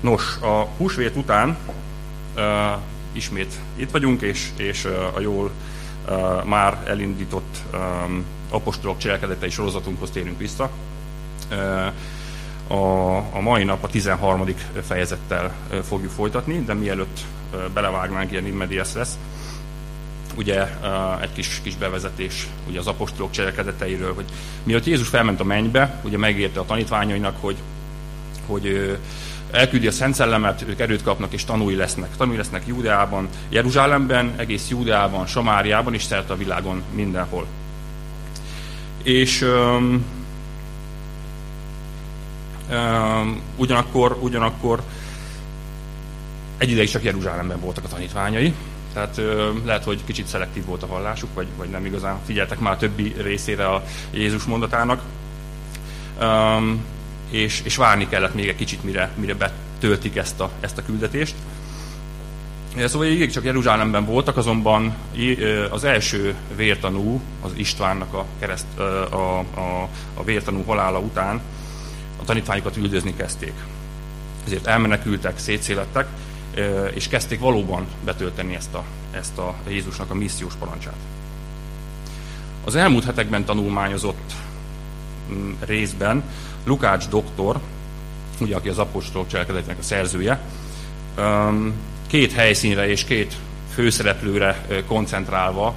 Nos, a húsvét után uh, ismét itt vagyunk, és, és uh, a jól uh, már elindított um, apostolok cselekedetei sorozatunkhoz térünk vissza. Uh, a, a mai nap a 13. fejezettel uh, fogjuk folytatni, de mielőtt uh, belevágnánk ilyen immedias lesz, ugye uh, egy kis, kis bevezetés ugye az apostolok cselekedeteiről, hogy mielőtt Jézus felment a mennybe, ugye megérte a tanítványainak, hogy, hogy elküldi a Szent Szellemet, ők erőt kapnak és tanúi lesznek. Tanúi lesznek Júdeában, Jeruzsálemben, egész Júdeában, Samáriában és szerte a világon mindenhol. És um, um, ugyanakkor, ugyanakkor egy ideig csak Jeruzsálemben voltak a tanítványai, tehát ö, lehet, hogy kicsit szelektív volt a vallásuk, vagy, vagy nem igazán figyeltek már a többi részére a Jézus mondatának. Um, és, és várni kellett még egy kicsit, mire, mire betöltik ezt a, ezt a küldetést. Szóval így csak Jeruzsálemben voltak, azonban az első vértanú, az Istvánnak a, kereszt, a, a, a vértanú halála után a tanítványokat üldözni kezdték. Ezért elmenekültek, szétszélettek, és kezdték valóban betölteni ezt a, ezt a Jézusnak a missziós parancsát. Az elmúlt hetekben tanulmányozott mm, részben Lukács doktor, ugye, aki az apostolok cselekedetének a szerzője, két helyszínre és két főszereplőre koncentrálva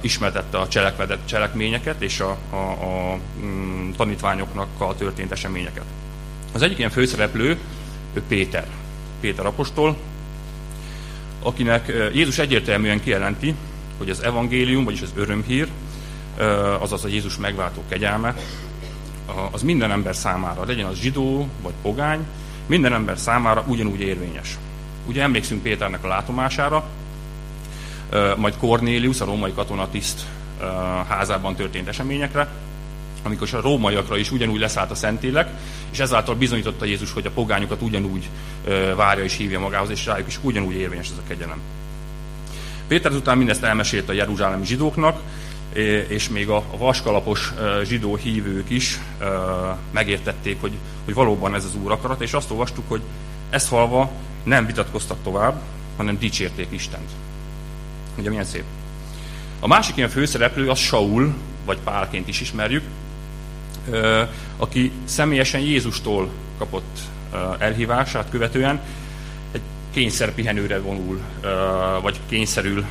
ismertette a cselekményeket és a, a, a mm, tanítványoknak a történt eseményeket. Az egyik ilyen főszereplő ő Péter, Péter apostol, akinek Jézus egyértelműen kijelenti, hogy az evangélium, vagyis az örömhír, azaz a Jézus megváltó kegyelme, az minden ember számára, legyen az zsidó vagy pogány, minden ember számára ugyanúgy érvényes. Ugye emlékszünk Péternek a látomására, majd Cornélius, a római katonatiszt házában történt eseményekre, amikor a rómaiakra is ugyanúgy leszállt a Szentélek, és ezáltal bizonyította Jézus, hogy a pogányokat ugyanúgy várja és hívja magához, és rájuk is ugyanúgy érvényes ez a kegyelem. Péter után mindezt elmesélte a jeruzsálemi zsidóknak, és még a, vaskalapos zsidó hívők is megértették, hogy, hogy valóban ez az Úr akarat, és azt olvastuk, hogy ezt halva nem vitatkoztak tovább, hanem dicsérték Istent. Ugye milyen szép. A másik ilyen főszereplő az Saul, vagy Pálként is ismerjük, aki személyesen Jézustól kapott elhívását követően egy kényszerpihenőre vonul, vagy kényszerül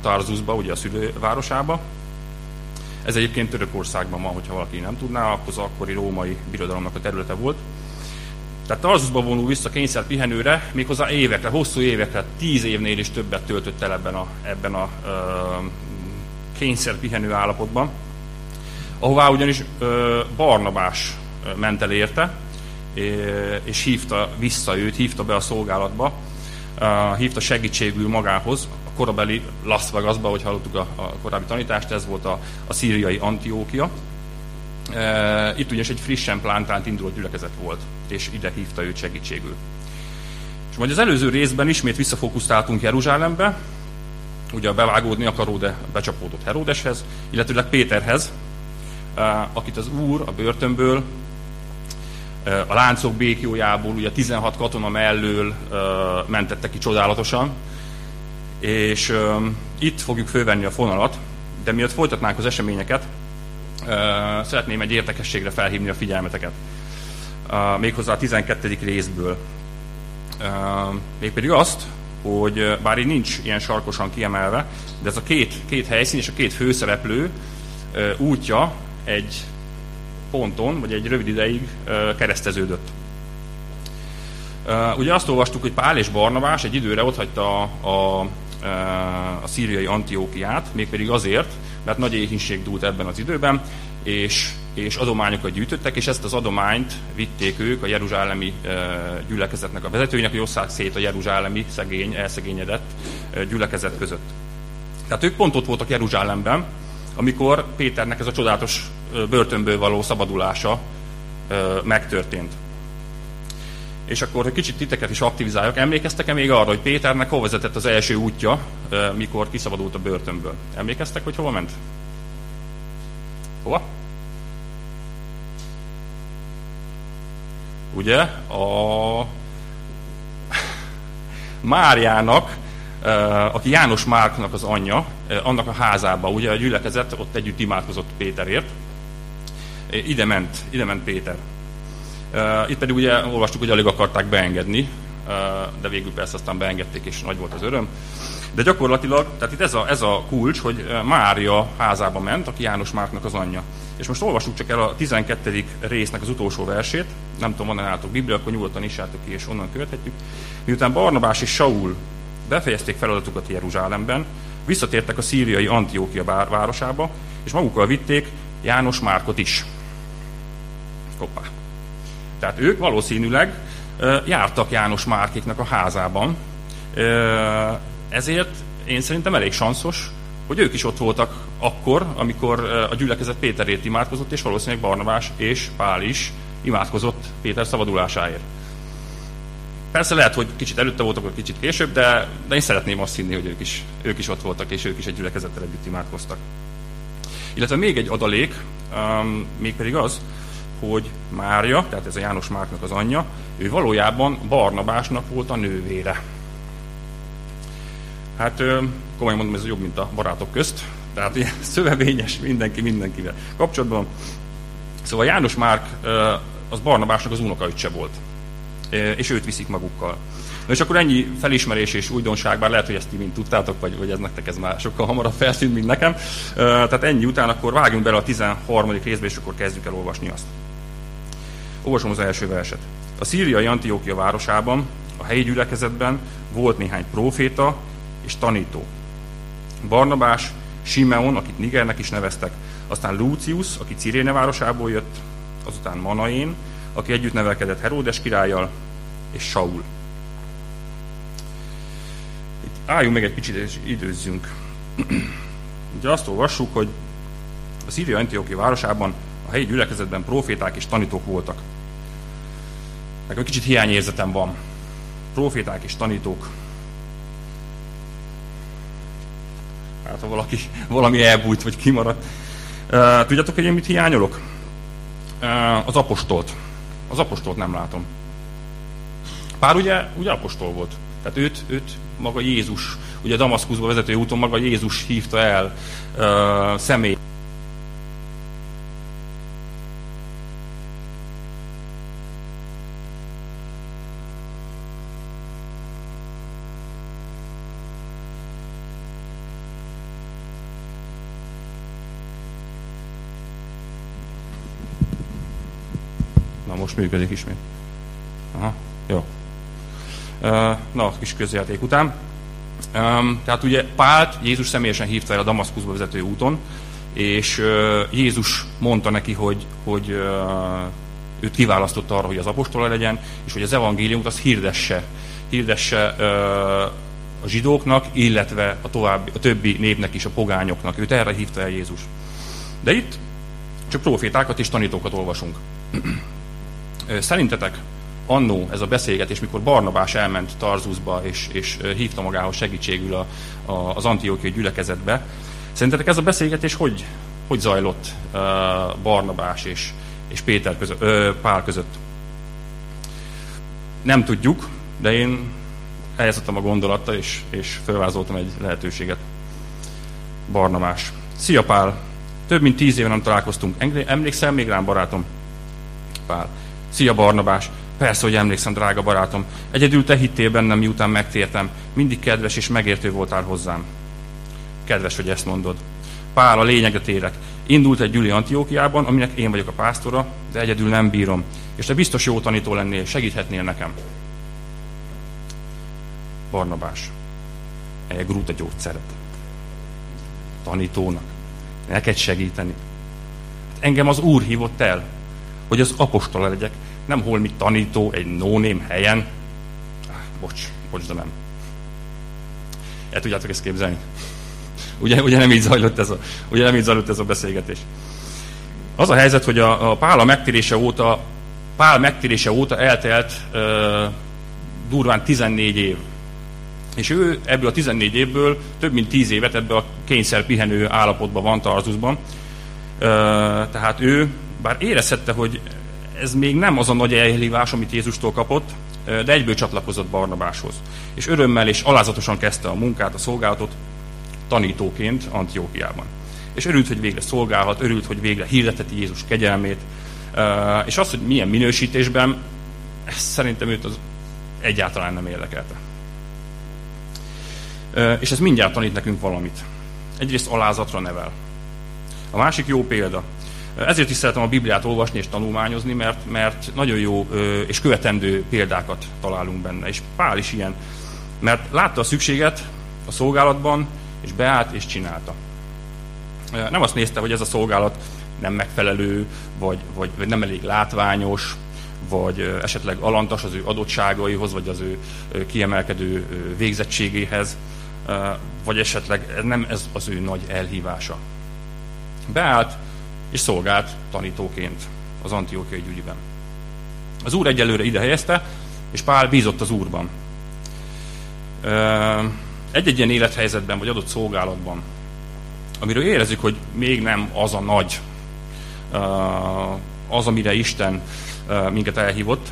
Tarzusba, ugye a szülővárosába, ez egyébként Törökországban van, hogyha valaki nem tudná, akkor az akkori római birodalomnak a területe volt. Tehát Tarsusba vonul vissza kényszer pihenőre, méghozzá évekre, hosszú évekre, tíz évnél is többet töltött el ebben a, ebben a ö, kényszer pihenő állapotban, ahová ugyanis ö, Barnabás ment el érte, és hívta vissza őt, hívta be a szolgálatba, hívta segítségül magához, korabeli Las Vegasba, hogy hallottuk a, a korábbi tanítást, ez volt a, a szíriai Antiókia. E, itt ugyanis egy frissen plántánt induló gyülekezet volt, és ide hívta őt segítségül. És majd az előző részben ismét visszafokusztáltunk Jeruzsálembe, ugye bevágódni akaró, de becsapódott Heródeshez, illetőleg Péterhez, e, akit az úr a börtönből, e, a láncok békjójából, ugye 16 katona mellől e, mentette ki csodálatosan, és uh, itt fogjuk fölvenni a fonalat, de miatt folytatnánk az eseményeket, uh, szeretném egy érdekességre felhívni a figyelmeteket. Uh, méghozzá a 12. részből. Uh, mégpedig azt, hogy bár így nincs ilyen sarkosan kiemelve, de ez a két, két helyszín és a két főszereplő uh, útja egy ponton, vagy egy rövid ideig uh, kereszteződött. Uh, ugye azt olvastuk, hogy Pál és Barnabás egy időre otthagyta a, a a szíriai Antiókiát, mégpedig azért, mert nagy éhínség dúlt ebben az időben, és, és adományokat gyűjtöttek, és ezt az adományt vitték ők a jeruzsálemi gyülekezetnek a vezetőinek, hogy osszák szét a jeruzsálemi szegény, elszegényedett gyülekezet között. Tehát ők pont ott voltak Jeruzsálemben, amikor Péternek ez a csodálatos börtönből való szabadulása megtörtént. És akkor, hogy kicsit titeket is aktivizáljak, emlékeztek-e még arra, hogy Péternek hova vezetett az első útja, mikor kiszabadult a börtönből? Emlékeztek, hogy hova ment? Hova? ugye, a Máriának, aki János Márknak az anyja, annak a házába, ugye a gyülekezet ott együtt imádkozott Péterért. Ide ment, ide ment Péter. Itt pedig ugye olvastuk, hogy alig akarták beengedni, de végül persze aztán beengedték, és nagy volt az öröm. De gyakorlatilag, tehát itt ez a, ez a kulcs, hogy Mária házába ment, aki János Márknak az anyja. És most olvassuk csak el a 12. résznek az utolsó versét, nem tudom, van-e nálatok Biblia, akkor nyugodtan issátok ki, és onnan követhetjük. Miután Barnabás és Saul befejezték feladatukat Jeruzsálemben, visszatértek a szíriai Antiókia városába, és magukkal vitték János Márkot is. Hoppá. Tehát ők valószínűleg jártak János Márkéknak a házában, ezért én szerintem elég sanszos, hogy ők is ott voltak akkor, amikor a gyülekezet Péterért imádkozott, és valószínűleg Barnabás és Pál is imádkozott Péter szabadulásáért. Persze lehet, hogy kicsit előtte voltak, vagy kicsit később, de, de én szeretném azt hinni, hogy ők is, ők is ott voltak, és ők is egy gyülekezettel együtt imádkoztak. Illetve még egy adalék, um, mégpedig az, hogy Mária, tehát ez a János Márknak az anyja, ő valójában Barnabásnak volt a nővére. Hát komolyan mondom, ez jobb, mint a barátok közt. Tehát ilyen szövevényes mindenki mindenkivel kapcsolatban. Szóval János Márk az Barnabásnak az unokaöccse volt. És őt viszik magukkal. Na és akkor ennyi felismerés és újdonság, bár lehet, hogy ezt ti mind tudtátok, vagy, vagy ez nektek ez már sokkal hamarabb felszűnt, mint nekem. Tehát ennyi után akkor vágjunk bele a 13. részbe, és akkor kezdjük el olvasni azt. Olvasom az első verset. A szíriai Antiókia városában, a helyi gyülekezetben volt néhány próféta és tanító. Barnabás, Simeon, akit Nigernek is neveztek, aztán Lucius, aki Ciréne városából jött, azután Manaén, aki együtt nevelkedett Heródes királlyal, és Saul. Álljunk meg egy picit, és időzzünk. Ugye azt olvassuk, hogy a Szíria Antiochi városában a helyi gyülekezetben proféták és tanítók voltak. Nekem egy kicsit hiányérzetem van. Proféták és tanítók. Hát ha valaki, valami elbújt, vagy kimaradt. Tudjátok, hogy én mit hiányolok? Az apostolt. Az apostolt nem látom. Pár ugye, ugye apostol volt. Tehát őt, őt maga Jézus, ugye Damaszkuszba vezető úton maga Jézus hívta el uh, személy. most működik ismét. Na, kis közjáték után. Tehát ugye Pált Jézus személyesen hívta el a Damaszkuszba vezető úton, és Jézus mondta neki, hogy, hogy őt kiválasztotta arra, hogy az apostola legyen, és hogy az evangéliumot az hirdesse, hirdesse a zsidóknak, illetve a, további, a többi népnek is, a pogányoknak. Őt erre hívta el Jézus. De itt csak profétákat és tanítókat olvasunk. Szerintetek annó ez a beszélgetés, mikor Barnabás elment Tarzuszba és, és hívta magához segítségül a, a, az antiókiai gyülekezetbe, szerintetek ez a beszélgetés hogy, hogy zajlott uh, Barnabás és, és Péter között, uh, Pál között? Nem tudjuk, de én helyeztem a gondolatta, és, és felvázoltam egy lehetőséget. Barnabás. Szia Pál! Több mint tíz éve nem találkoztunk. Emlékszel még rám, barátom? Pál. Szia Barnabás! Persze, hogy emlékszem, drága barátom. Egyedül te hittél bennem, miután megtértem. Mindig kedves és megértő voltál hozzám. Kedves, hogy ezt mondod. Pál, a lényegre térek. Indult egy gyüli Antiókiában, aminek én vagyok a pásztora, de egyedül nem bírom. És te biztos jó tanító lennél, segíthetnél nekem. Barnabás. Egy grúta gyógyszeret. Tanítónak. Neked segíteni. Engem az Úr hívott el, hogy az apostola legyek, nem holmi tanító egy nóném helyen. Bocs, bocs, de nem. El tudjátok ezt képzelni? Ugye, ugye, nem így zajlott ez a, ugye nem így zajlott ez a beszélgetés. Az a helyzet, hogy a, a Pál a megtérése óta, Pál megtérése óta eltelt uh, durván 14 év. És ő ebből a 14 évből több mint 10 évet ebből a kényszer pihenő állapotban van Tarzuszban. Uh, tehát ő bár érezhette, hogy ez még nem az a nagy elhívás, amit Jézustól kapott, de egyből csatlakozott Barnabáshoz. És örömmel és alázatosan kezdte a munkát, a szolgálatot tanítóként Antiókiában. És örült, hogy végre szolgálhat, örült, hogy végre hirdeteti Jézus kegyelmét, és az, hogy milyen minősítésben, ez szerintem őt az egyáltalán nem érdekelte. És ez mindjárt tanít nekünk valamit. Egyrészt alázatra nevel. A másik jó példa. Ezért is szeretem a Bibliát olvasni és tanulmányozni, mert, mert nagyon jó és követendő példákat találunk benne. És Pál is ilyen. Mert látta a szükséget a szolgálatban, és beállt és csinálta. Nem azt nézte, hogy ez a szolgálat nem megfelelő, vagy, vagy, vagy nem elég látványos, vagy esetleg alantas az ő adottságaihoz, vagy az ő kiemelkedő végzettségéhez, vagy esetleg nem ez az ő nagy elhívása. Beállt és szolgált tanítóként az Antiókiai gyűliben. Az úr egyelőre ide helyezte, és Pál bízott az úrban. Egy-egy ilyen élethelyzetben, vagy adott szolgálatban, amiről érezzük, hogy még nem az a nagy, az, amire Isten minket elhívott,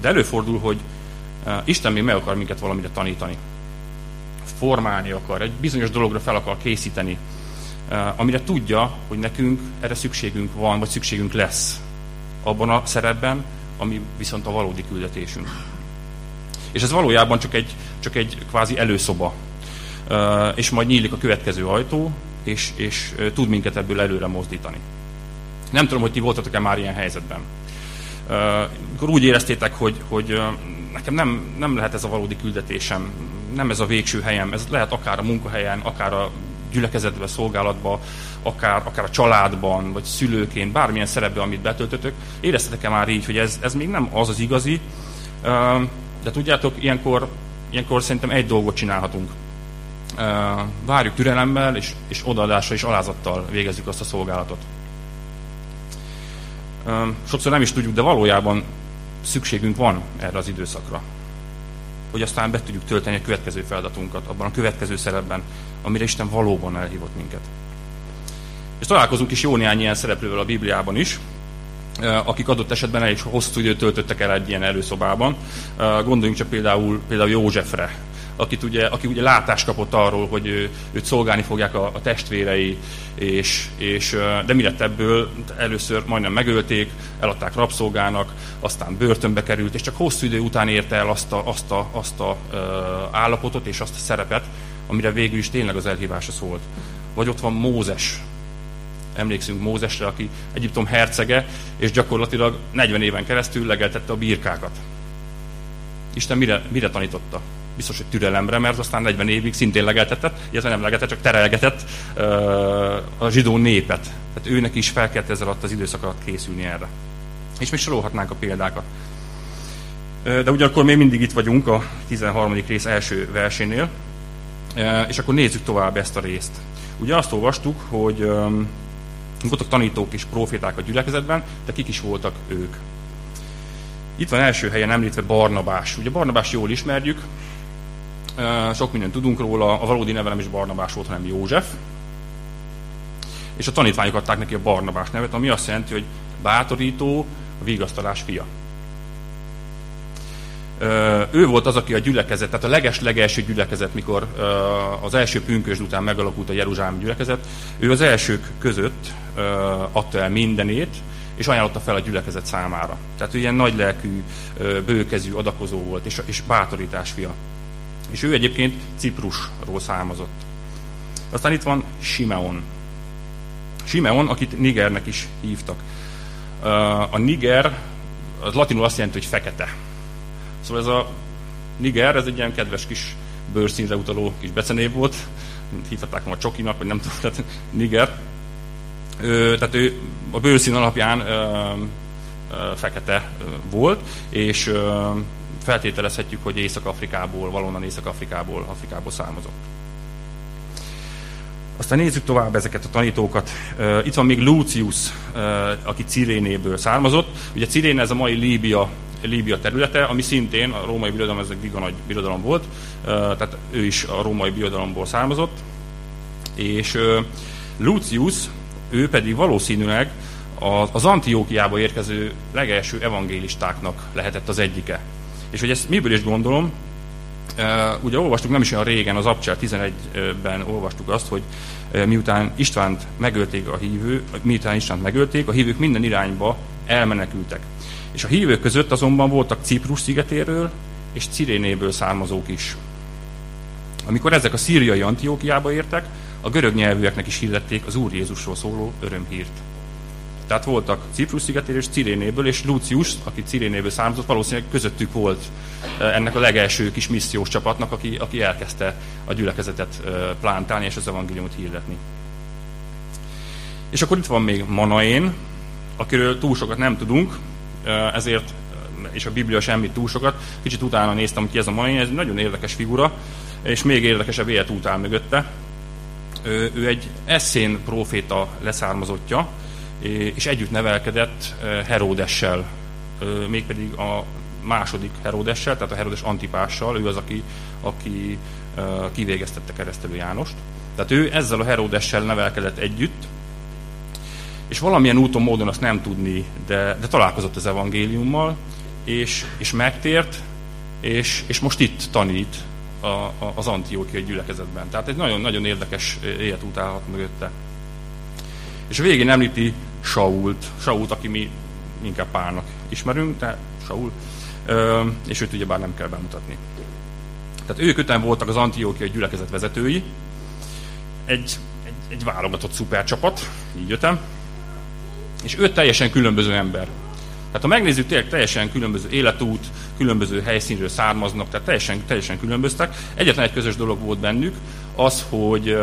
de előfordul, hogy Isten még meg akar minket valamire tanítani. Formálni akar, egy bizonyos dologra fel akar készíteni, amire tudja, hogy nekünk erre szükségünk van, vagy szükségünk lesz abban a szerepben, ami viszont a valódi küldetésünk. És ez valójában csak egy, csak egy kvázi előszoba. És majd nyílik a következő ajtó, és, és tud minket ebből előre mozdítani. Nem tudom, hogy ti voltatok-e már ilyen helyzetben. Amikor úgy éreztétek, hogy, hogy nekem nem, nem lehet ez a valódi küldetésem, nem ez a végső helyem, ez lehet akár a munkahelyen, akár a gyülekezetbe, szolgálatba, akár, akár a családban, vagy szülőként, bármilyen szerepbe, amit betöltötök, éreztetek-e már így, hogy ez, ez még nem az az igazi, de tudjátok, ilyenkor, ilyenkor szerintem egy dolgot csinálhatunk. Várjuk türelemmel, és, és odaadásra és alázattal végezzük azt a szolgálatot. Sokszor nem is tudjuk, de valójában szükségünk van erre az időszakra. Hogy aztán be tudjuk tölteni a következő feladatunkat, abban a következő szerepben, amire Isten valóban elhívott minket. És találkozunk is jó néhány ilyen szereplővel a Bibliában is, akik adott esetben elég hosszú időt töltöttek el egy ilyen előszobában. Gondoljunk csak például, például Józsefre, akit ugye, aki ugye látást kapott arról, hogy ő, őt szolgálni fogják a, a testvérei, és, és, de mi lett ebből? Először majdnem megölték, eladták rabszolgának, aztán börtönbe került, és csak hosszú idő után érte el azt a, azt a, azt a uh, állapotot és azt a szerepet, amire végül is tényleg az elhívása szólt. Vagy ott van Mózes. Emlékszünk Mózesre, aki Egyiptom hercege, és gyakorlatilag 40 éven keresztül legeltette a birkákat. Isten mire, mire tanította? Biztos, hogy türelemre, mert aztán 40 évig szintén legeltetett, illetve nem legeltetett, csak terelgetett uh, a zsidó népet. Tehát őnek is fel kellett ezzel alatt az időszak alatt készülni erre. És még sorolhatnánk a példákat. De ugyanakkor még mindig itt vagyunk a 13. rész első versénél, és akkor nézzük tovább ezt a részt. Ugye azt olvastuk, hogy voltak tanítók és proféták a gyülekezetben, de kik is voltak ők. Itt van első helyen említve Barnabás. Ugye Barnabás jól ismerjük, sok mindent tudunk róla, a valódi neve nem is Barnabás volt, hanem József. És a tanítványok adták neki a Barnabás nevet, ami azt jelenti, hogy bátorító, a vigasztalás fia ő volt az, aki a gyülekezet, tehát a leges-legelső gyülekezet, mikor az első pünkösd után megalakult a Jeruzsálem gyülekezet, ő az elsők között adta el mindenét, és ajánlotta fel a gyülekezet számára. Tehát ő ilyen nagylelkű, bőkezű, adakozó volt, és, és bátorítás fia. És ő egyébként Ciprusról származott. Aztán itt van Simeon. Simeon, akit Nigernek is hívtak. A Niger, az latinul azt jelenti, hogy fekete. Szóval ez a Niger, ez egy ilyen kedves kis bőrszínre utaló kis becenév volt, hívhatták ma csokinak, vagy nem tudom, tehát Niger. Ö, tehát ő a bőrszín alapján ö, ö, fekete volt, és ö, feltételezhetjük, hogy Észak-Afrikából, valonnan Észak-Afrikából, Afrikából származott. Aztán nézzük tovább ezeket a tanítókat. Itt van még Lucius, aki Cirénéből származott. Ugye Ciréne ez a mai Líbia Líbia területe, ami szintén a római birodalom, ez egy giga birodalom volt, tehát ő is a római birodalomból származott, és Lucius, ő pedig valószínűleg az Antiókiába érkező legelső evangélistáknak lehetett az egyike. És hogy ezt miből is gondolom, ugye olvastuk nem is olyan régen, az Abcsel 11-ben olvastuk azt, hogy miután Istvánt megölték a hívő, miután Istvánt megölték, a hívők minden irányba elmenekültek. És a hívők között azonban voltak Ciprus szigetéről és Cirénéből származók is. Amikor ezek a szíriai Antiókiába értek, a görög nyelvűeknek is hirdették az Úr Jézusról szóló örömhírt. Tehát voltak Ciprus szigetéről és Cirénéből, és Lucius, aki Cirénéből származott, valószínűleg közöttük volt ennek a legelső kis missziós csapatnak, aki, aki elkezdte a gyülekezetet plántálni és az evangéliumot hirdetni. És akkor itt van még Manaén, akiről túl sokat nem tudunk, ezért, és a Biblia semmit túl sokat. Kicsit utána néztem, hogy ki ez a Manaén, ez egy nagyon érdekes figura, és még érdekesebb élet után mögötte. Ő, egy eszén proféta leszármazottja, és együtt nevelkedett Heródessel, mégpedig a második Heródessel, tehát a Heródes Antipással, ő az, aki, aki kivégeztette keresztelő Jánost. Tehát ő ezzel a Heródessel nevelkedett együtt, és valamilyen úton, módon azt nem tudni, de, de találkozott az evangéliummal, és, és megtért, és, és most itt tanít a, a, az Antiókiai gyülekezetben. Tehát egy nagyon-nagyon érdekes életút állhat mögötte. És a végén említi Sault, Sault, aki mi inkább Pálnak ismerünk, de Saul, és őt ugyebár nem kell bemutatni. Tehát ők öten voltak az Antiókiai gyülekezet vezetői, egy, egy, egy válogatott szupercsapat, így ötem, és öt teljesen különböző ember. Tehát ha megnézzük, tényleg teljesen különböző életút, különböző helyszínről származnak, tehát teljesen, teljesen különböztek. Egyetlen egy közös dolog volt bennük, az, hogy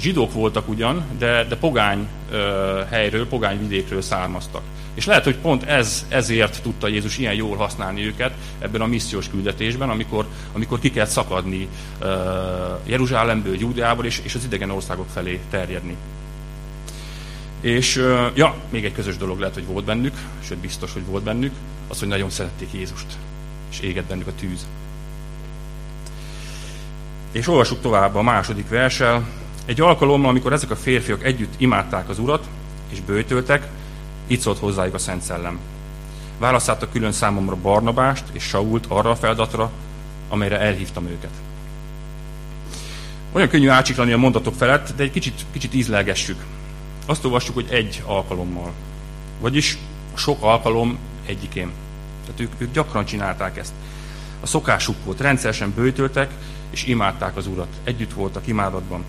zsidók voltak ugyan, de, de pogány helyről, pogány vidékről származtak. És lehet, hogy pont ez, ezért tudta Jézus ilyen jól használni őket ebben a missziós küldetésben, amikor, amikor ki kell szakadni uh, Jeruzsálemből, Júdeából és, és az idegen országok felé terjedni. És ja, még egy közös dolog lehet, hogy volt bennük, sőt biztos, hogy volt bennük, az, hogy nagyon szerették Jézust, és égett bennük a tűz. És olvassuk tovább a második versel. Egy alkalommal, amikor ezek a férfiak együtt imádták az Urat, és bőtöltek, így szólt hozzájuk a Szent Szellem. Választottak külön számomra Barnabást és Sault arra a feladatra, amelyre elhívtam őket. Olyan könnyű átsiklani a mondatok felett, de egy kicsit, kicsit ízlelgessük. Azt olvassuk, hogy egy alkalommal. Vagyis sok alkalom egyikén. Tehát ők, ők gyakran csinálták ezt. A szokásuk volt, rendszeresen bőtöltek, és imádták az Urat. Együtt voltak imádatban.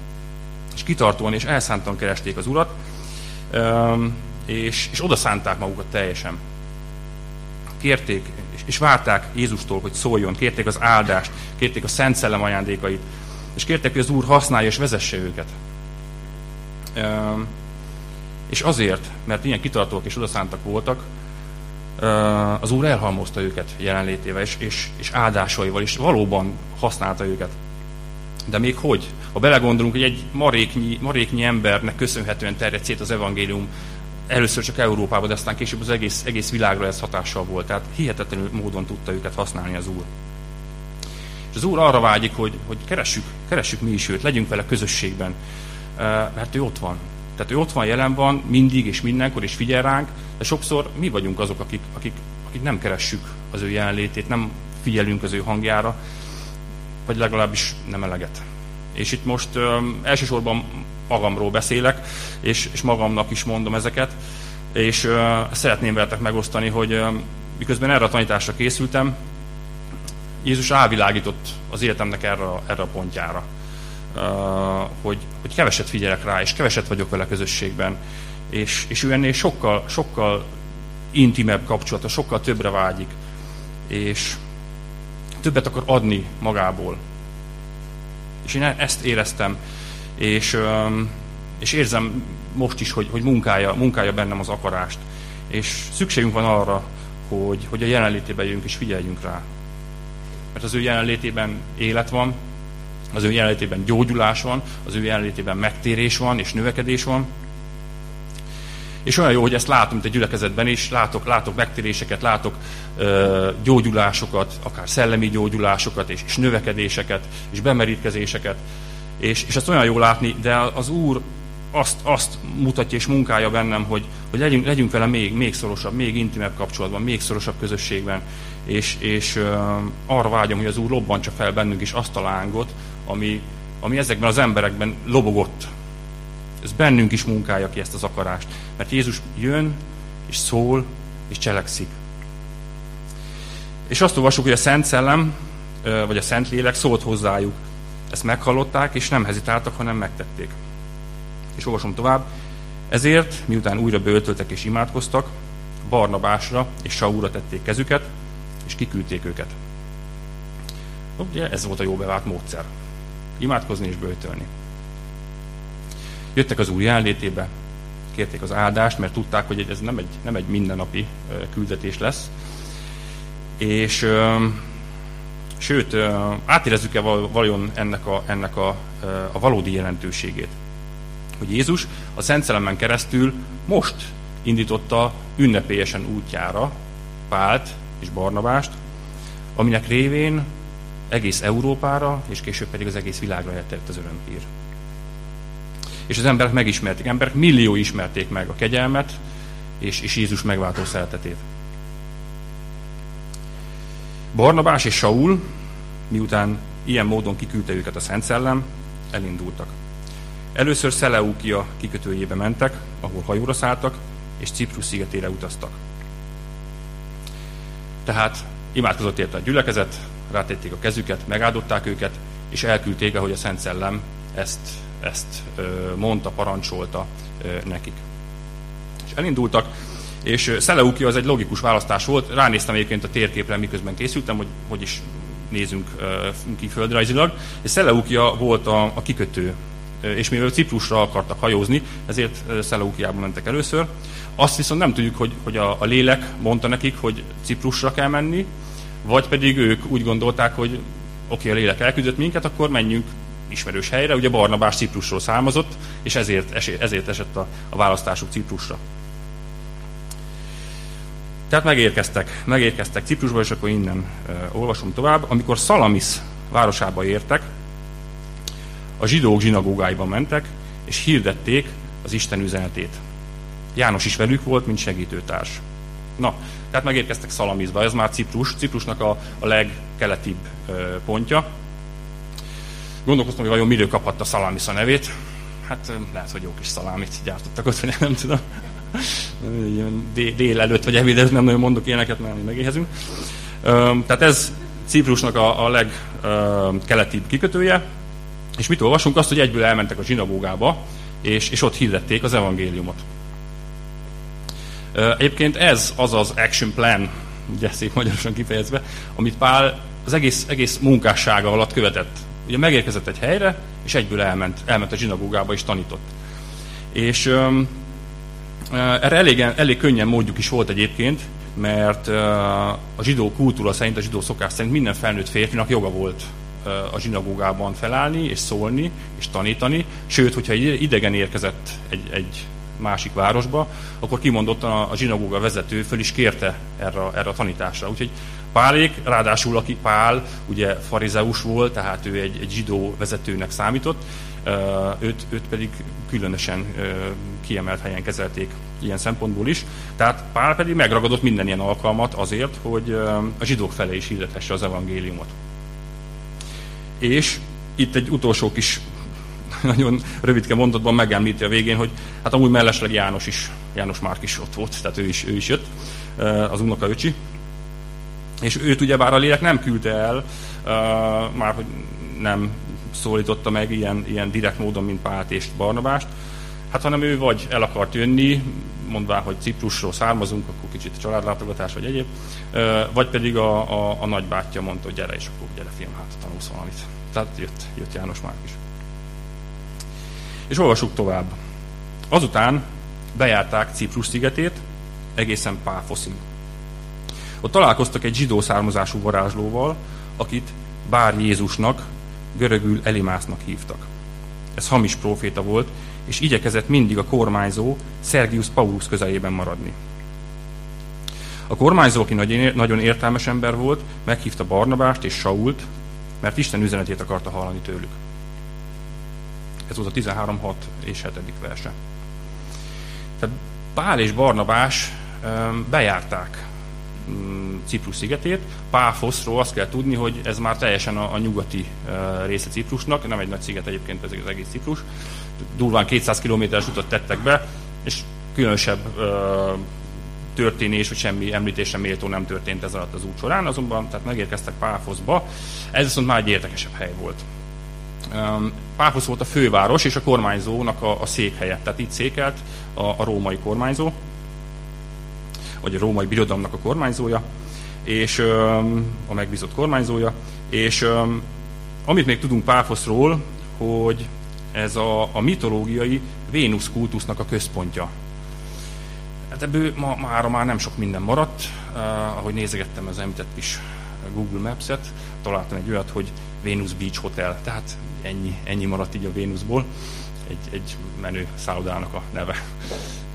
És kitartóan és elszántan keresték az Urat, és, és oda szánták magukat teljesen. Kérték, és, és várták Jézustól, hogy szóljon, kérték az áldást, kérték a Szent Szellem ajándékait, és kérték, hogy az Úr használja és vezesse őket. És azért, mert ilyen kitartók és odaszántak voltak, az Úr elhalmozta őket jelenlétével, és, és, és áldásaival, és valóban használta őket. De még hogy? Ha belegondolunk, hogy egy maréknyi, maréknyi embernek köszönhetően terjedt szét az evangélium, először csak Európában, de aztán később az egész, egész világra ez hatással volt. Tehát hihetetlenül módon tudta őket használni az Úr. És az Úr arra vágyik, hogy, hogy keressük, keressük mi is őt, legyünk vele közösségben, mert ő ott van. Tehát ő ott van, jelen van, mindig és mindenkor, és figyel ránk, de sokszor mi vagyunk azok, akik, akik, akik nem keressük az ő jelenlétét, nem figyelünk az ő hangjára, vagy legalábbis nem eleget. És itt most um, elsősorban magamról beszélek, és, és magamnak is mondom ezeket, és uh, szeretném veletek megosztani, hogy uh, miközben erre a tanításra készültem, Jézus rávilágított az életemnek erre, erre a pontjára hogy, hogy keveset figyelek rá, és keveset vagyok vele közösségben, és, és ő ennél sokkal, sokkal intimebb kapcsolata, sokkal többre vágyik, és többet akar adni magából. És én ezt éreztem, és, és érzem most is, hogy, hogy munkálja, munkálja bennem az akarást. És szükségünk van arra, hogy, hogy a jelenlétében jöjjünk és figyeljünk rá. Mert az ő jelenlétében élet van, az ő jelenlétében gyógyulás van, az ő jelenlétében megtérés van és növekedés van. És olyan jó, hogy ezt látom, mint egy gyülekezetben is, látok, látok megtéréseket, látok ö, gyógyulásokat, akár szellemi gyógyulásokat, és, és növekedéseket, és bemerítkezéseket. És, és ezt olyan jó látni, de az Úr azt, azt mutatja és munkálja bennem, hogy, hogy legyünk, legyünk vele még, még szorosabb, még intimebb kapcsolatban, még szorosabb közösségben, és, és uh, arra vágyom, hogy az Úr lobbantsa fel bennünk is azt a lángot, ami, ami ezekben az emberekben lobogott. Ez bennünk is munkálja ki ezt az akarást. Mert Jézus jön, és szól, és cselekszik. És azt olvasjuk, hogy a Szent Szellem, vagy a Szent Lélek szólt hozzájuk. Ezt meghallották, és nem hezitáltak, hanem megtették. És olvasom tovább. Ezért, miután újra böltöltek és imádkoztak, Barnabásra és Saúra tették kezüket, és kiküldték őket. Ugye ez volt a jó bevált módszer. Imádkozni és böltölni. Jöttek az úr jelenlétébe, kérték az áldást, mert tudták, hogy ez nem egy, nem egy mindennapi küldetés lesz. És sőt, átérezzük-e valójában ennek, a, ennek a, a valódi jelentőségét? Hogy Jézus a Szent Szelemen keresztül most indította ünnepélyesen útjára Pált és Barnabást, aminek révén egész Európára, és később pedig az egész világra eltett az örömpír. És az emberek megismerték, emberek millió ismerték meg a kegyelmet, és, és Jézus megváltó szeretetét. Barnabás és Saul, miután ilyen módon kiküldte őket a Szent Szellem, elindultak. Először Szeleukia kikötőjébe mentek, ahol hajóra szálltak, és Ciprus szigetére utaztak. Tehát imádkozott érte a gyülekezet, rátették a kezüket, megáldották őket, és elküldték, ahogy a Szent Szellem ezt, ezt mondta, parancsolta nekik. És elindultak, és Szeleukia az egy logikus választás volt. Ránéztem egyébként a térképre, miközben készültem, hogy hogy is nézünk ki földrajzilag. És Szeleukia volt a, a kikötő és mivel Ciprusra akartak hajózni, ezért Szeleukiába mentek először. Azt viszont nem tudjuk, hogy, hogy a, a lélek mondta nekik, hogy Ciprusra kell menni, vagy pedig ők úgy gondolták, hogy oké, okay, a lélek elküldött minket, akkor menjünk ismerős helyre. Ugye Barnabás Ciprusról származott, és ezért, ezért esett a, a választásuk Ciprusra. Tehát megérkeztek, megérkeztek Ciprusba, és akkor innen uh, olvasom tovább. Amikor Szalamis városába értek, a zsidók zsinagógáiba mentek, és hirdették az Isten üzenetét. János is velük volt, mint segítőtárs. Na, tehát megérkeztek Szalamizba, ez már Ciprus, Ciprusnak a, a legkeletibb pontja. Gondolkoztam, hogy vajon miről kaphatta Szalamis a nevét. Hát lehet, hogy jó kis szalámit gyártottak ott, vagy nem tudom dél előtt vagy ebéd nem nagyon mondok ilyeneket, mert megéhezünk. Tehát ez Ciprusnak a, a legkeletibb kikötője, és mit olvasunk? Azt, hogy egyből elmentek a zsinagógába, és, és ott hirdették az evangéliumot. Egyébként ez az az action plan, ugye szép magyarosan kifejezve, amit Pál az egész, egész munkássága alatt követett. Ugye megérkezett egy helyre, és egyből elment, elment a zsinagógába és tanított. És erre elég, elég könnyen módjuk is volt egyébként, mert a zsidó kultúra szerint, a zsidó szokás szerint minden felnőtt férfinak joga volt a zsinagógában felállni, és szólni, és tanítani. Sőt, hogyha idegen érkezett egy, egy másik városba, akkor kimondottan a, a zsinagóga vezető föl is kérte erre, erre a tanításra. Úgyhogy Pálék, ráadásul aki Pál, ugye farizeus volt, tehát ő egy, egy zsidó vezetőnek számított, őt, őt pedig különösen kiemelt helyen kezelték ilyen szempontból is. Tehát Pál pedig megragadott minden ilyen alkalmat azért, hogy a zsidók felé is hirdethesse az evangéliumot. És itt egy utolsó kis nagyon rövidke mondatban megemlíti a végén, hogy hát amúgy mellesleg János is, János Márk is ott volt, tehát ő is, ő is jött, az unokaöcsi. És őt ugyebár a lélek nem küldte el, már hogy nem szólította meg ilyen, ilyen direkt módon, mint Pált és Barnabást, hát hanem ő vagy el akart jönni, mondván, hogy Ciprusról származunk, akkor kicsit a családlátogatás vagy egyéb, vagy pedig a, a, a nagybátyja mondta, hogy gyere, és akkor gyere fiam, hát tanulsz valamit. Tehát jött, jött János Márk is. És olvasuk tovább. Azután bejárták Ciprus szigetét, egészen Páfoszig. Ott találkoztak egy zsidó származású varázslóval, akit Bár Jézusnak, görögül Elimásznak hívtak. Ez hamis proféta volt, és igyekezett mindig a kormányzó Sergius Paulus közelében maradni. A kormányzó, aki nagyon értelmes ember volt, meghívta Barnabást és Sault, mert Isten üzenetét akarta hallani tőlük. Ez volt a 13.6 és 7. verse. Tehát Pál és Barnabás bejárták mm, Ciprus szigetét. Páfoszról azt kell tudni, hogy ez már teljesen a, a nyugati része Ciprusnak, nem egy nagy sziget egyébként ez az egész Ciprus. Durván 200 kilométeres utat tettek be, és különösebb történés, vagy semmi említésre méltó nem történt ez alatt az út során, azonban tehát megérkeztek Páfoszba. Ez viszont már egy érdekesebb hely volt. Páfosz volt a főváros és a kormányzónak a, a székhelye, tehát itt székelt a, a római kormányzó, vagy a római birodalomnak a kormányzója, és a megbízott kormányzója, és amit még tudunk Páfoszról, hogy ez a, a mitológiai Vénusz kultusznak a központja. Hát ebből ma, mára már nem sok minden maradt. Uh, ahogy nézegettem az említett is Google Maps-et, találtam egy olyat, hogy Venus Beach Hotel. Tehát ennyi, ennyi maradt így a Vénuszból. Egy, egy menő szállodának a neve.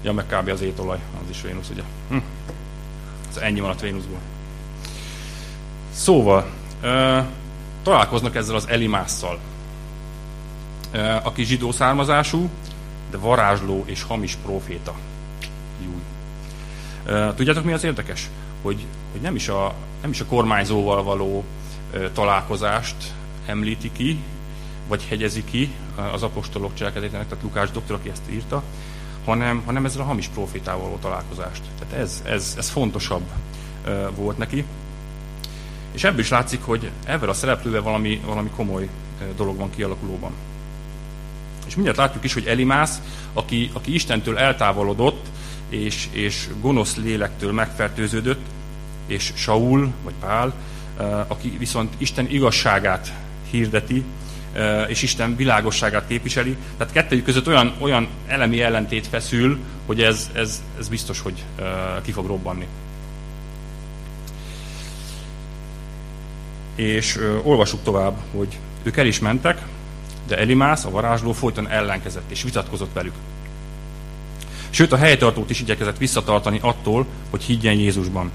Ja, meg kb. az étolaj, az is Vénusz, ugye. Hm. Ez ennyi maradt Vénuszból. Szóval, uh, találkoznak ezzel az Elimásszal, uh, aki zsidó származású, de varázsló és hamis proféta. Júj. Tudjátok, mi az érdekes? Hogy, hogy nem, is a, nem is a kormányzóval való találkozást említi ki, vagy hegyezi ki az apostolok cselekedetének, tehát Lukás doktor, aki ezt írta, hanem, hanem ezzel a hamis profétával való találkozást. Tehát ez, ez, ez fontosabb volt neki. És ebből is látszik, hogy ebben a szereplővel valami, valami komoly dolog van kialakulóban. És mindjárt látjuk is, hogy Elimász, aki, aki Istentől eltávolodott, és, és gonosz lélektől megfertőződött, és Saul, vagy Pál, aki viszont Isten igazságát hirdeti, eh, és Isten világosságát képviseli. Tehát kettőjük között olyan, olyan elemi ellentét feszül, hogy ez, ez, ez biztos, hogy eh, ki fog robbanni. És olvasuk tovább, hogy ők el is mentek, de Elimász, a varázsló folyton ellenkezett és vitatkozott velük. Sőt, a helytartót is igyekezett visszatartani attól, hogy higgyen Jézusban.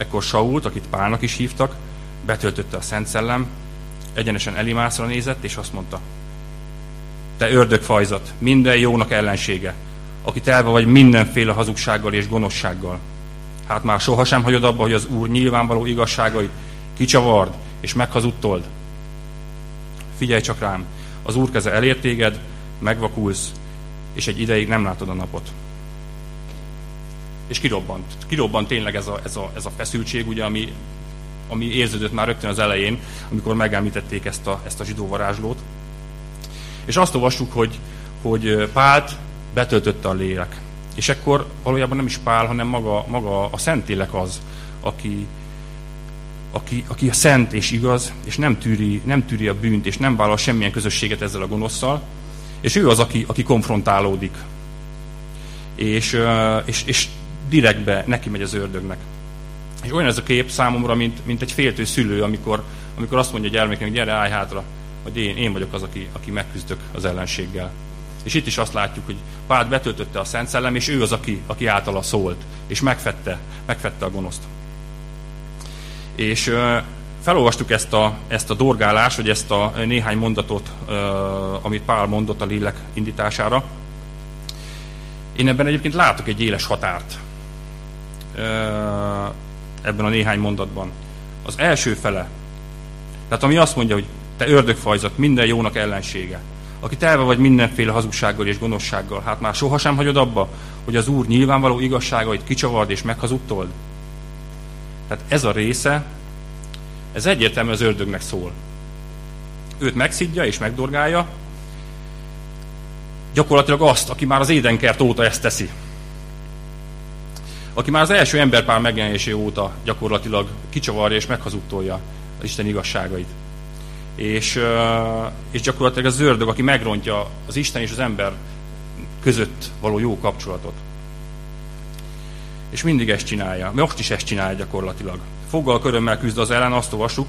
Ekkor Sault, akit Pálnak is hívtak, betöltötte a Szent Szellem, egyenesen Elimászra nézett, és azt mondta, te ördögfajzat, minden jónak ellensége, aki telve vagy mindenféle hazugsággal és gonoszsággal. Hát már sohasem hagyod abba, hogy az Úr nyilvánvaló igazságait kicsavard és meghazudtold. Figyelj csak rám, az Úr keze elért téged, megvakulsz, és egy ideig nem látod a napot. És kirobbant. Kirobbant tényleg ez a, ez a, ez a feszültség, ugye, ami, ami érződött már rögtön az elején, amikor megemlítették ezt a, ezt a zsidó varázslót. És azt olvassuk, hogy, hogy Pált betöltötte a lélek. És ekkor valójában nem is Pál, hanem maga, maga a Szentlélek az, aki, aki, aki a szent és igaz, és nem tűri, nem tűri a bűnt, és nem vállal semmilyen közösséget ezzel a gonoszszal, és ő az, aki, aki konfrontálódik. És, és, és direktbe neki megy az ördögnek. És olyan ez a kép számomra, mint, mint egy féltő szülő, amikor, amikor azt mondja a gyermeknek, gyere, állj hátra, hogy én, én vagyok az, aki, aki megküzdök az ellenséggel. És itt is azt látjuk, hogy Pál betöltötte a Szent Szellem, és ő az, aki, aki általa szólt, és megfette, megfette a gonoszt. És felolvastuk ezt a, ezt a dorgálást, vagy ezt a néhány mondatot, amit Pál mondott a lélek indítására. Én ebben egyébként látok egy éles határt ebben a néhány mondatban. Az első fele, tehát ami azt mondja, hogy te ördögfajzat, minden jónak ellensége, aki telve vagy mindenféle hazugsággal és gonoszsággal, hát már sohasem hagyod abba, hogy az Úr nyilvánvaló igazságait kicsavard és meghazudtold? Tehát ez a része ez egyértelműen az ördögnek szól. Őt megszidja és megdorgálja, gyakorlatilag azt, aki már az édenkert óta ezt teszi. Aki már az első emberpár megjelenésé óta gyakorlatilag kicsavarja és meghazudtolja az Isten igazságait. És, és gyakorlatilag az ördög, aki megrontja az Isten és az ember között való jó kapcsolatot. És mindig ezt csinálja. Most is ezt csinálja gyakorlatilag foggal körömmel küzd az ellen, azt olvassuk,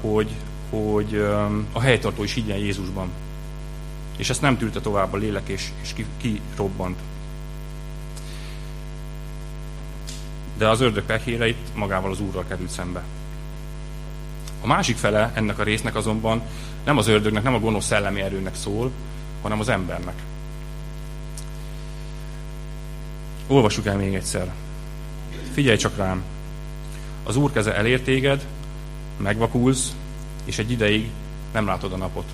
hogy, hogy a helytartó is higgyen Jézusban. És ezt nem tűrte tovább a lélek, és, és kirobbant. Ki De az ördög pehére magával az úrral került szembe. A másik fele ennek a résznek azonban nem az ördögnek, nem a gonosz szellemi erőnek szól, hanem az embernek. Olvassuk el még egyszer. Figyelj csak rám. Az Úr keze elér téged, megvakulsz, és egy ideig nem látod a napot.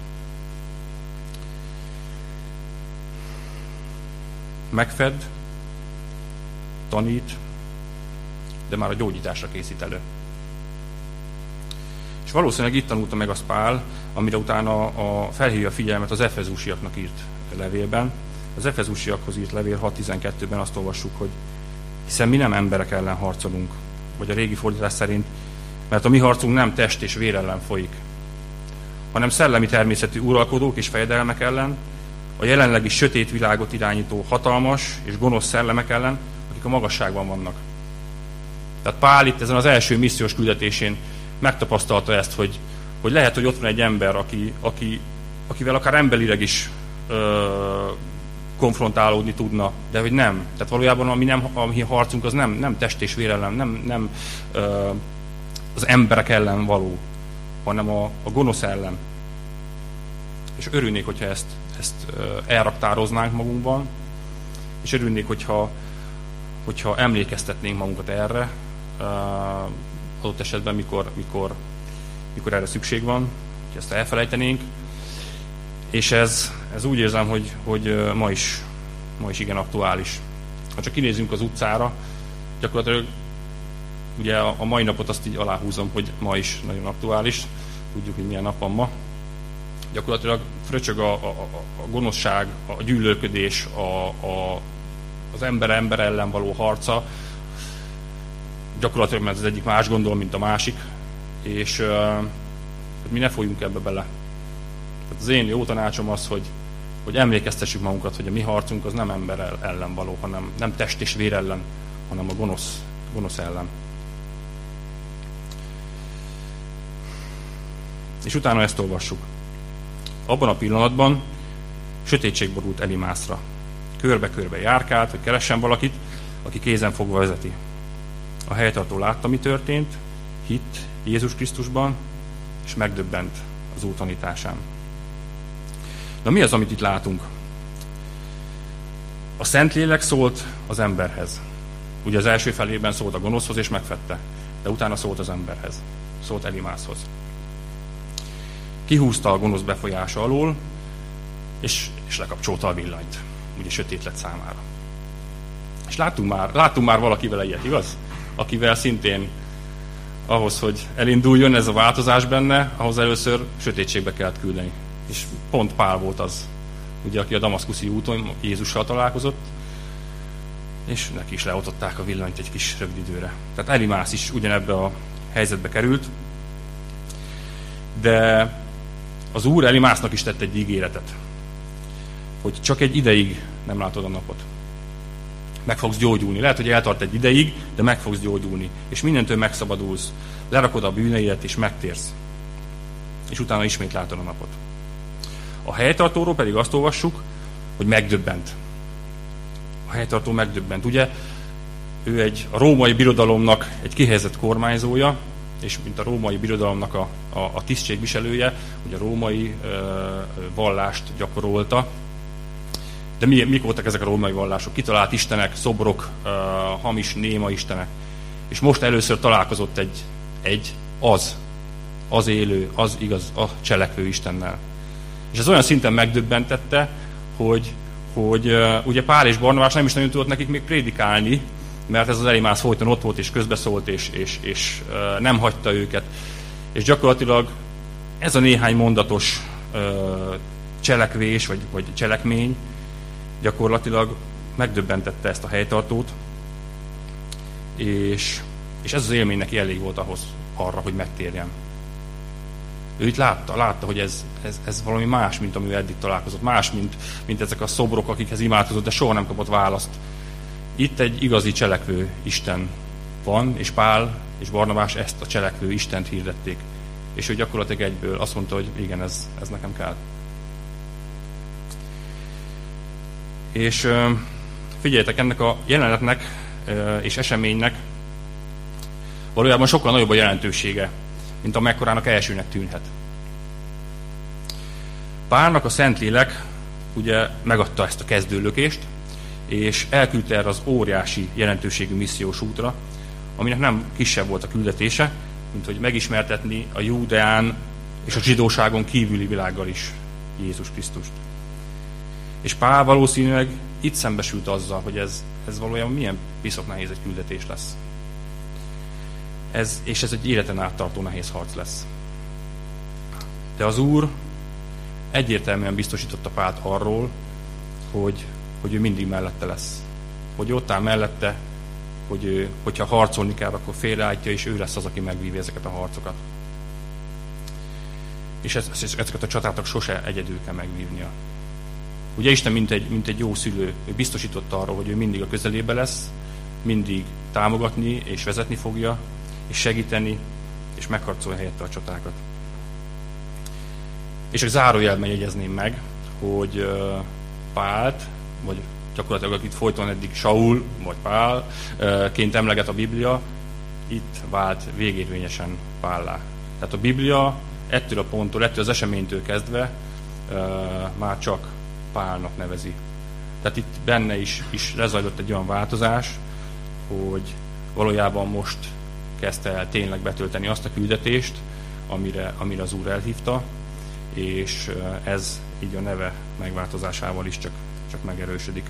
Megfed, tanít, de már a gyógyításra készít elő. És valószínűleg itt tanulta meg az Pál, amire utána a, felhívja a figyelmet az Efezusiaknak írt levélben. Az Efezusiakhoz írt levél 6.12-ben azt olvassuk, hogy hiszen mi nem emberek ellen harcolunk, vagy a régi fordítás szerint, mert a mi harcunk nem test és vér ellen folyik, hanem szellemi természetű uralkodók és fejedelmek ellen, a jelenlegi sötét világot irányító hatalmas és gonosz szellemek ellen, akik a magasságban vannak. Tehát Pál itt ezen az első missziós küldetésén megtapasztalta ezt, hogy, hogy lehet, hogy ott van egy ember, aki, aki, akivel akár emberileg is ö, konfrontálódni tudna, de hogy nem. Tehát valójában a mi, nem, a mi harcunk az nem, nem test és vér ellen, nem, nem ö, az emberek ellen való, hanem a, a gonosz ellen. És örülnék, hogyha ezt, ezt elraktároznánk magunkban, és örülnék, hogyha, hogyha emlékeztetnénk magunkat erre, adott esetben, mikor, mikor, mikor erre szükség van, hogy ezt elfelejtenénk. És ez, ez úgy érzem, hogy, hogy ma, is, ma is igen aktuális. Ha csak kinézünk az utcára, gyakorlatilag ugye a, mai napot azt így aláhúzom, hogy ma is nagyon aktuális. Tudjuk, hogy milyen nap van ma. Gyakorlatilag fröcsög a, a, a gonoszság, a gyűlölködés, a, a, az ember ember ellen való harca, gyakorlatilag mert az egyik más gondol, mint a másik, és uh, mi ne folyjunk ebbe bele. Tehát az én jó tanácsom az, hogy, hogy emlékeztessük magunkat, hogy a mi harcunk az nem ember ellen való, hanem nem test és vér ellen, hanem a gonosz, gonosz ellen. És utána ezt olvassuk. Abban a pillanatban sötétség borult Elimászra. Körbe-körbe járkált, hogy keressen valakit, aki kézen fogva vezeti. A helytartó látta, mi történt, hitt Jézus Krisztusban, és megdöbbent az ő tanításán. Na mi az, amit itt látunk? A Szentlélek szólt az emberhez. Ugye az első felében szólt a gonoszhoz, és megfette. De utána szólt az emberhez. Szólt Elimászhoz. Kihúzta a gonosz befolyása alól, és, és lekapcsolta a villanyt. Ugye sötét lett számára. És láttunk már, láttunk már valakivel ilyet, igaz? Akivel szintén ahhoz, hogy elinduljon ez a változás benne, ahhoz először sötétségbe kellett küldeni. És pont Pál volt az, ugye, aki a damaszkuszi úton Jézussal találkozott, és neki is leotották a villanyt egy kis rövid időre. Tehát Elimász is ugyanebbe a helyzetbe került, de az Úr Elimásznak is tett egy ígéretet, hogy csak egy ideig nem látod a napot meg fogsz gyógyulni. Lehet, hogy eltart egy ideig, de meg fogsz gyógyulni. És mindentől megszabadulsz. Lerakod a bűneidet, és megtérsz. És utána ismét látod a napot. A helytartóról pedig azt olvassuk, hogy megdöbbent. A helytartó megdöbbent. Ugye ő egy a római birodalomnak egy kihelyezett kormányzója, és mint a római birodalomnak a, a, a tisztségviselője, ugye a római ö, vallást gyakorolta, de mi, mik voltak ezek a római vallások? Kitalált istenek, szobrok, uh, hamis, néma istenek. És most először találkozott egy, egy az, az élő, az igaz, a cselekvő Istennel. És ez olyan szinten megdöbbentette, hogy, hogy uh, ugye Pál és Barnabás nem is nagyon tudott nekik még prédikálni, mert ez az Elimász folyton ott volt és közbeszólt, és, és, és uh, nem hagyta őket. És gyakorlatilag ez a néhány mondatos uh, cselekvés, vagy, vagy cselekmény, gyakorlatilag megdöbbentette ezt a helytartót, és, és ez az élmény neki elég volt ahhoz arra, hogy megtérjen. Ő itt látta, látta, hogy ez, ez, ez valami más, mint ami eddig találkozott, más, mint, mint ezek a szobrok, akikhez imádkozott, de soha nem kapott választ. Itt egy igazi cselekvő Isten van, és Pál és Barnabás ezt a cselekvő Istent hirdették. És ő gyakorlatilag egyből azt mondta, hogy igen, ez, ez nekem kell. És figyeljetek, ennek a jelenetnek és eseménynek valójában sokkal nagyobb a jelentősége, mint amekkorának elsőnek tűnhet. Pálnak a Szentlélek ugye megadta ezt a kezdőlökést, és elküldte erre az óriási jelentőségű missziós útra, aminek nem kisebb volt a küldetése, mint hogy megismertetni a Júdeán és a zsidóságon kívüli világgal is Jézus Krisztust. És Pál valószínűleg itt szembesült azzal, hogy ez, ez valójában milyen piszok nehéz egy küldetés lesz. Ez, és ez egy életen áttartó nehéz harc lesz. De az Úr egyértelműen biztosította Pált arról, hogy, hogy ő mindig mellette lesz. Hogy ott áll mellette, hogy ő, hogyha harcolni kell, akkor félreállítja, és ő lesz az, aki megvívja ezeket a harcokat. És ez, ezeket a csatátok sose egyedül kell megvívnia. Ugye Isten, mint egy, mint egy jó szülő, ő biztosította arról, hogy ő mindig a közelébe lesz, mindig támogatni és vezetni fogja, és segíteni, és megharcolja helyette a csatákat. És egy zárójelben jegyezném meg, hogy Pált, vagy gyakorlatilag akit folyton eddig Saul, vagy Pálként emleget a Biblia, itt vált végérvényesen Pállá. Tehát a Biblia ettől a ponttól, ettől az eseménytől kezdve már csak Pálnak nevezi. Tehát itt benne is, is lezajlott egy olyan változás, hogy valójában most kezdte el tényleg betölteni azt a küldetést, amire, amire az Úr elhívta, és ez így a neve megváltozásával is csak, csak megerősödik.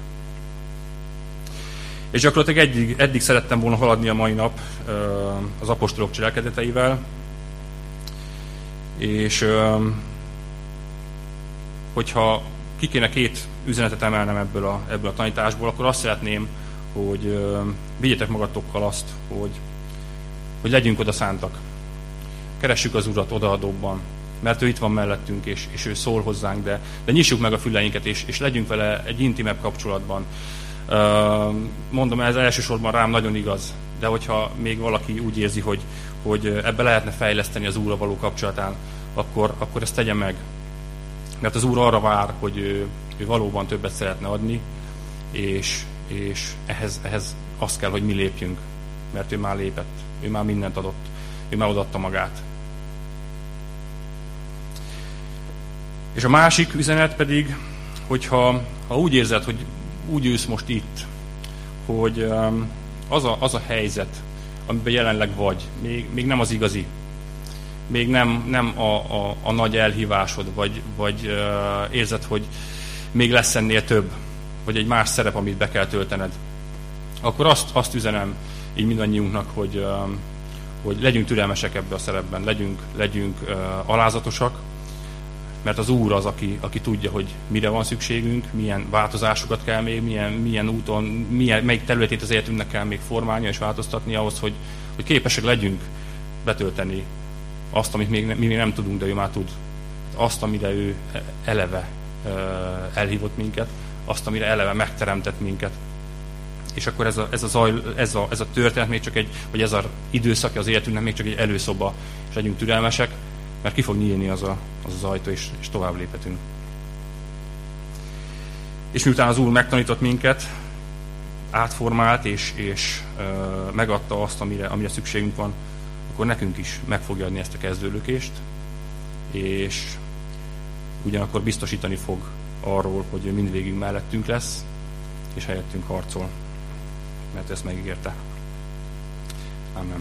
És gyakorlatilag eddig, eddig szerettem volna haladni a mai nap az apostolok cselekedeteivel, és hogyha ki kéne két üzenetet emelnem ebből a, ebből a tanításból, akkor azt szeretném, hogy vigyetek magatokkal azt, hogy, hogy legyünk oda szántak. Keressük az Urat odaadóban, mert ő itt van mellettünk, és, és ő szól hozzánk, de, de nyissuk meg a füleinket, és, és legyünk vele egy intimebb kapcsolatban. Mondom, ez elsősorban rám nagyon igaz, de hogyha még valaki úgy érzi, hogy, hogy ebbe lehetne fejleszteni az Úrra való kapcsolatán, akkor, akkor ezt tegye meg. Mert az Úr arra vár, hogy ő, ő valóban többet szeretne adni, és, és ehhez, ehhez azt kell, hogy mi lépjünk, mert ő már lépett, ő már mindent adott, ő már odatta magát. És a másik üzenet pedig, hogyha ha úgy érzed, hogy úgy ülsz most itt, hogy um, az a, az a helyzet, amiben jelenleg vagy, még, még nem az igazi, még nem, nem a, a, a nagy elhívásod, vagy, vagy uh, érzed, hogy még lesz ennél több, vagy egy más szerep, amit be kell töltened, akkor azt, azt üzenem így mindannyiunknak, hogy, uh, hogy legyünk türelmesek ebbe a szerepben, legyünk, legyünk uh, alázatosak, mert az Úr az, aki, aki tudja, hogy mire van szükségünk, milyen változásokat kell még, milyen, milyen úton, milyen, melyik területét az életünknek kell még formálni és változtatni ahhoz, hogy, hogy képesek legyünk betölteni azt, amit még, mi még nem tudunk, de ő már tud. Azt, amire ő eleve elhívott minket, azt, amire eleve megteremtett minket. És akkor ez a, ez a, zaj, ez a, ez a történet még csak egy, vagy ez az időszak az életünknek még csak egy előszoba, és legyünk türelmesek, mert ki fog nyílni az a, az, az ajtó, és, és tovább léphetünk. És miután az Úr megtanított minket, átformált és, és ö, megadta azt, amire, amire szükségünk van, akkor nekünk is meg fogja adni ezt a kezdőlökést, és ugyanakkor biztosítani fog arról, hogy ő mindvégig mellettünk lesz, és helyettünk harcol, mert ezt megígérte. Amen.